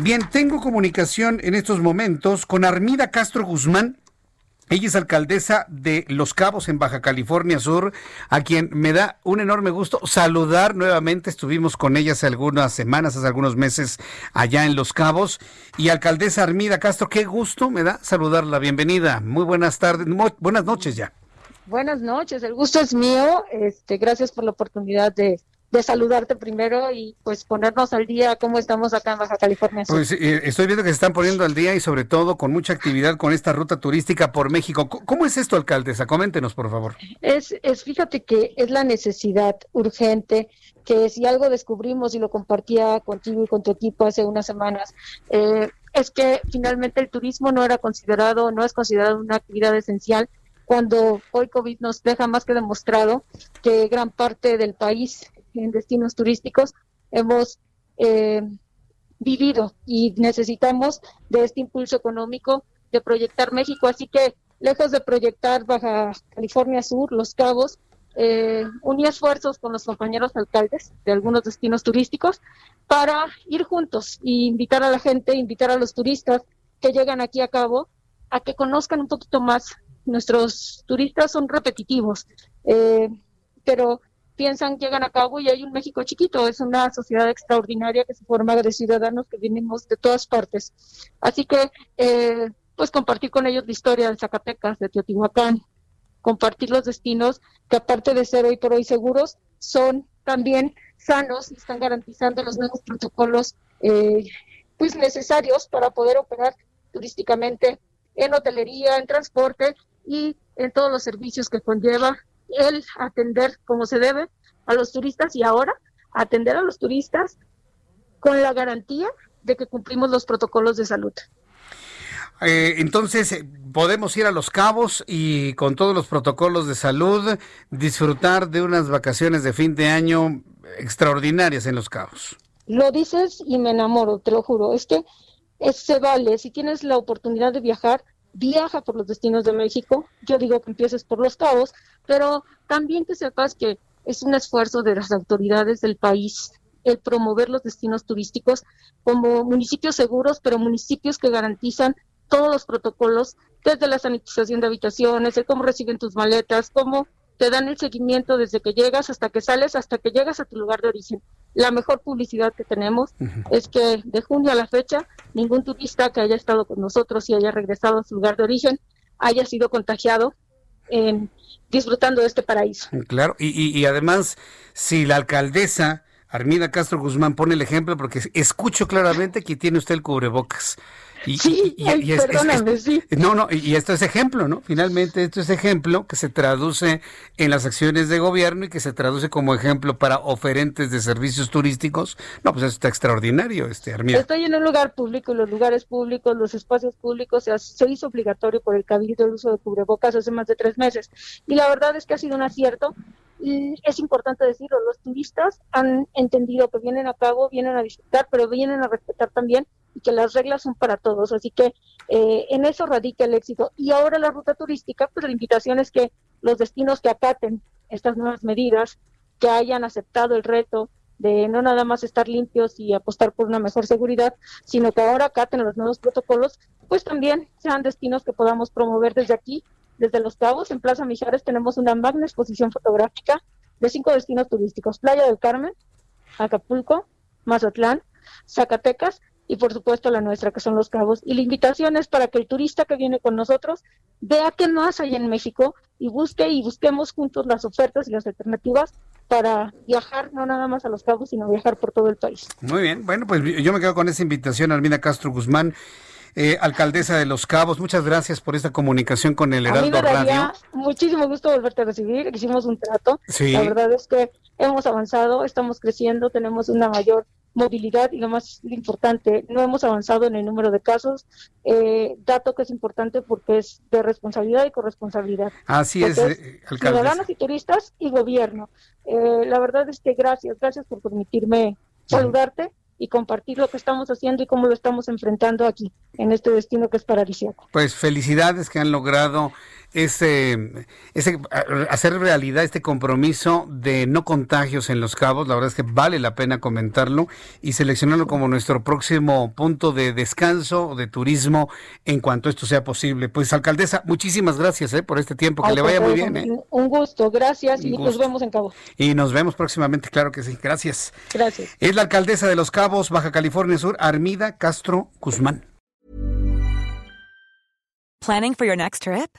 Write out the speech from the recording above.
Bien, tengo comunicación en estos momentos con Armida Castro Guzmán. Ella es alcaldesa de Los Cabos en Baja California Sur, a quien me da un enorme gusto saludar nuevamente. Estuvimos con ella hace algunas semanas, hace algunos meses allá en Los Cabos. Y alcaldesa Armida Castro, qué gusto me da saludarla. Bienvenida. Muy buenas tardes, buenas noches ya. Buenas noches, el gusto es mío. Este, gracias por la oportunidad de de saludarte primero y pues ponernos al día cómo estamos acá en Baja California Pues eh, estoy viendo que se están poniendo al día y sobre todo con mucha actividad con esta ruta turística por México. ¿Cómo es esto, alcaldesa? Coméntenos, por favor. Es, es fíjate que es la necesidad urgente que si algo descubrimos y lo compartía contigo y con tu equipo hace unas semanas, eh, es que finalmente el turismo no era considerado, no es considerado una actividad esencial cuando hoy COVID nos deja más que demostrado que gran parte del país en destinos turísticos hemos eh, vivido y necesitamos de este impulso económico de proyectar México. Así que, lejos de proyectar Baja California Sur, Los Cabos, eh, uní esfuerzos con los compañeros alcaldes de algunos destinos turísticos para ir juntos e invitar a la gente, invitar a los turistas que llegan aquí a Cabo a que conozcan un poquito más. Nuestros turistas son repetitivos, eh, pero piensan, llegan a cabo y hay un México chiquito. Es una sociedad extraordinaria que se forma de ciudadanos que venimos de todas partes. Así que, eh, pues compartir con ellos la historia de Zacatecas, de Teotihuacán, compartir los destinos que aparte de ser hoy por hoy seguros, son también sanos y están garantizando los nuevos protocolos eh, pues necesarios para poder operar turísticamente en hotelería, en transporte y en todos los servicios que conlleva el atender como se debe a los turistas y ahora atender a los turistas con la garantía de que cumplimos los protocolos de salud. Eh, entonces, podemos ir a Los Cabos y con todos los protocolos de salud disfrutar de unas vacaciones de fin de año extraordinarias en Los Cabos. Lo dices y me enamoro, te lo juro. Es que se vale, si tienes la oportunidad de viajar, viaja por los destinos de México. Yo digo que empieces por Los Cabos, pero también que sepas que es un esfuerzo de las autoridades del país el promover los destinos turísticos como municipios seguros, pero municipios que garantizan todos los protocolos, desde la sanitización de habitaciones, el cómo reciben tus maletas, cómo te dan el seguimiento desde que llegas hasta que sales, hasta que llegas a tu lugar de origen. La mejor publicidad que tenemos es que de junio a la fecha, ningún turista que haya estado con nosotros y haya regresado a su lugar de origen haya sido contagiado en, disfrutando de este paraíso. Claro, y, y además, si la alcaldesa Armida Castro Guzmán pone el ejemplo, porque escucho claramente que tiene usted el cubrebocas. Y, sí, perdóname, sí. No, no, y esto es ejemplo, ¿no? Finalmente esto es ejemplo que se traduce en las acciones de gobierno y que se traduce como ejemplo para oferentes de servicios turísticos. No, pues eso está extraordinario, este Armida. Estoy en un lugar público, los lugares públicos, los espacios públicos, se, se hizo obligatorio por el Cabildo el uso de cubrebocas hace más de tres meses. Y la verdad es que ha sido un acierto es importante decirlo, los turistas han entendido que vienen a cabo, vienen a disfrutar, pero vienen a respetar también y que las reglas son para todos. Así que eh, en eso radica el éxito. Y ahora la ruta turística, pues la invitación es que los destinos que acaten estas nuevas medidas, que hayan aceptado el reto de no nada más estar limpios y apostar por una mejor seguridad, sino que ahora acaten los nuevos protocolos, pues también sean destinos que podamos promover desde aquí, desde Los Cabos. En Plaza Mijares tenemos una magna exposición fotográfica de cinco destinos turísticos, Playa del Carmen, Acapulco, Mazatlán, Zacatecas y por supuesto la nuestra, que son los cabos. Y la invitación es para que el turista que viene con nosotros vea qué más hay en México y busque y busquemos juntos las ofertas y las alternativas para viajar no nada más a los cabos, sino viajar por todo el país. Muy bien, bueno, pues yo me quedo con esa invitación, Armina Castro Guzmán. Eh, alcaldesa de Los Cabos, muchas gracias por esta comunicación con el Heraldo Radio. Muchísimo gusto volverte a recibir, hicimos un trato. La verdad es que hemos avanzado, estamos creciendo, tenemos una mayor movilidad y lo más importante, no hemos avanzado en el número de casos, eh, dato que es importante porque es de responsabilidad y corresponsabilidad. Así es, eh, Ciudadanos y turistas y gobierno. Eh, la verdad es que gracias, gracias por permitirme saludarte y compartir lo que estamos haciendo y cómo lo estamos enfrentando aquí, en este destino que es paradisíaco. Pues felicidades que han logrado ese, ese hacer realidad este compromiso de no contagios en Los Cabos. La verdad es que vale la pena comentarlo y seleccionarlo como nuestro próximo punto de descanso o de turismo en cuanto esto sea posible. Pues alcaldesa, muchísimas gracias eh, por este tiempo. Que le vaya muy bien. Eh. Un gusto, gracias y nos vemos en Cabo. Y nos vemos próximamente, claro que sí. Gracias. Gracias. Es la alcaldesa de Los Cabos, Baja California Sur, Armida Castro Guzmán. Planning for your next trip?